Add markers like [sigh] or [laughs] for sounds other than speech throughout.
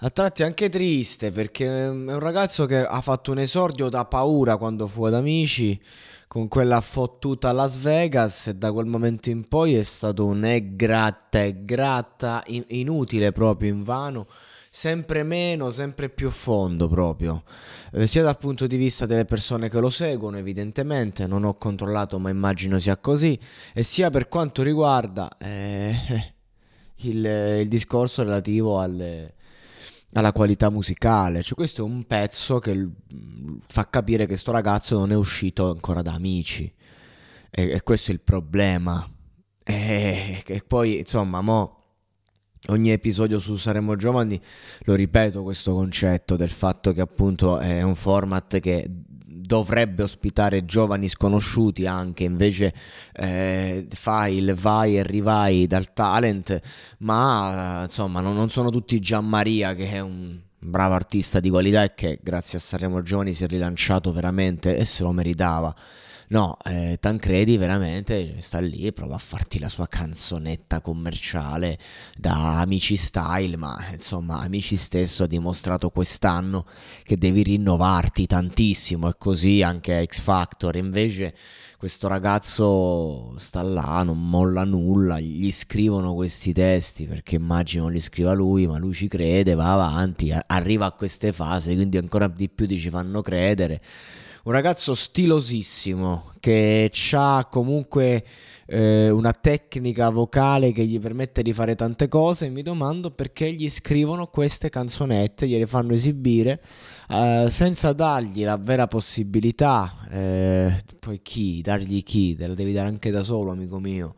a tratti anche triste perché è un ragazzo che ha fatto un esordio da paura quando fu ad Amici con quella fottuta Las Vegas e da quel momento in poi è stato un e gratta e gratta in- inutile proprio in vano sempre meno, sempre più fondo proprio, eh, sia dal punto di vista delle persone che lo seguono, evidentemente, non ho controllato ma immagino sia così, e sia per quanto riguarda eh, [laughs] il, il discorso relativo alle, alla qualità musicale. Cioè, questo è un pezzo che fa capire che sto ragazzo non è uscito ancora da amici. E, e questo è il problema. E, e poi, insomma, mo ogni episodio su Saremo Giovani lo ripeto questo concetto del fatto che appunto è un format che dovrebbe ospitare giovani sconosciuti anche, invece eh, fai il vai e rivai dal talent, ma insomma non, non sono tutti Gianmaria che è un bravo artista di qualità e che grazie a Sanremo Giovani si è rilanciato veramente e se lo meritava. No, eh, Tancredi veramente sta lì prova a farti la sua canzonetta commerciale da Amici Style, ma insomma Amici stesso ha dimostrato quest'anno che devi rinnovarti tantissimo e così anche X Factor, invece questo ragazzo sta là, non molla nulla, gli scrivono questi testi perché immagino li scriva lui, ma lui ci crede, va avanti, arriva a queste fasi, quindi ancora di più ti ci fanno credere un ragazzo stilosissimo che ha comunque eh, una tecnica vocale che gli permette di fare tante cose. Mi domando perché gli scrivono queste canzonette, gliele fanno esibire eh, senza dargli la vera possibilità. Eh, poi chi? Dargli chi? Te la devi dare anche da solo, amico mio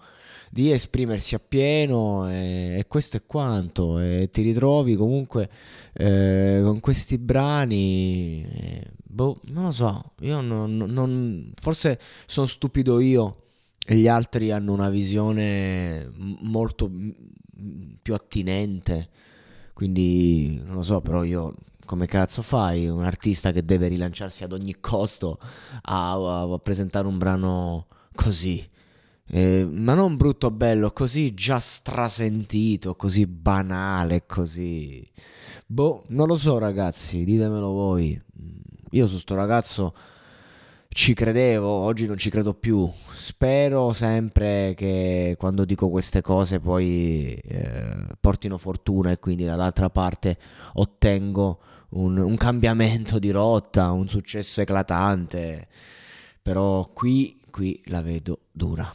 di esprimersi appieno e, e questo è quanto e ti ritrovi comunque eh, con questi brani eh, Boh, non lo so, io non, non, forse sono stupido io e gli altri hanno una visione molto più attinente, quindi non lo so, però io come cazzo fai un artista che deve rilanciarsi ad ogni costo a, a, a presentare un brano così? Eh, ma non brutto bello, così già strasentito, così banale, così... Boh, non lo so ragazzi, ditemelo voi. Io su sto ragazzo ci credevo, oggi non ci credo più. Spero sempre che quando dico queste cose poi eh, portino fortuna e quindi dall'altra parte ottengo un, un cambiamento di rotta, un successo eclatante. Però qui, qui la vedo dura.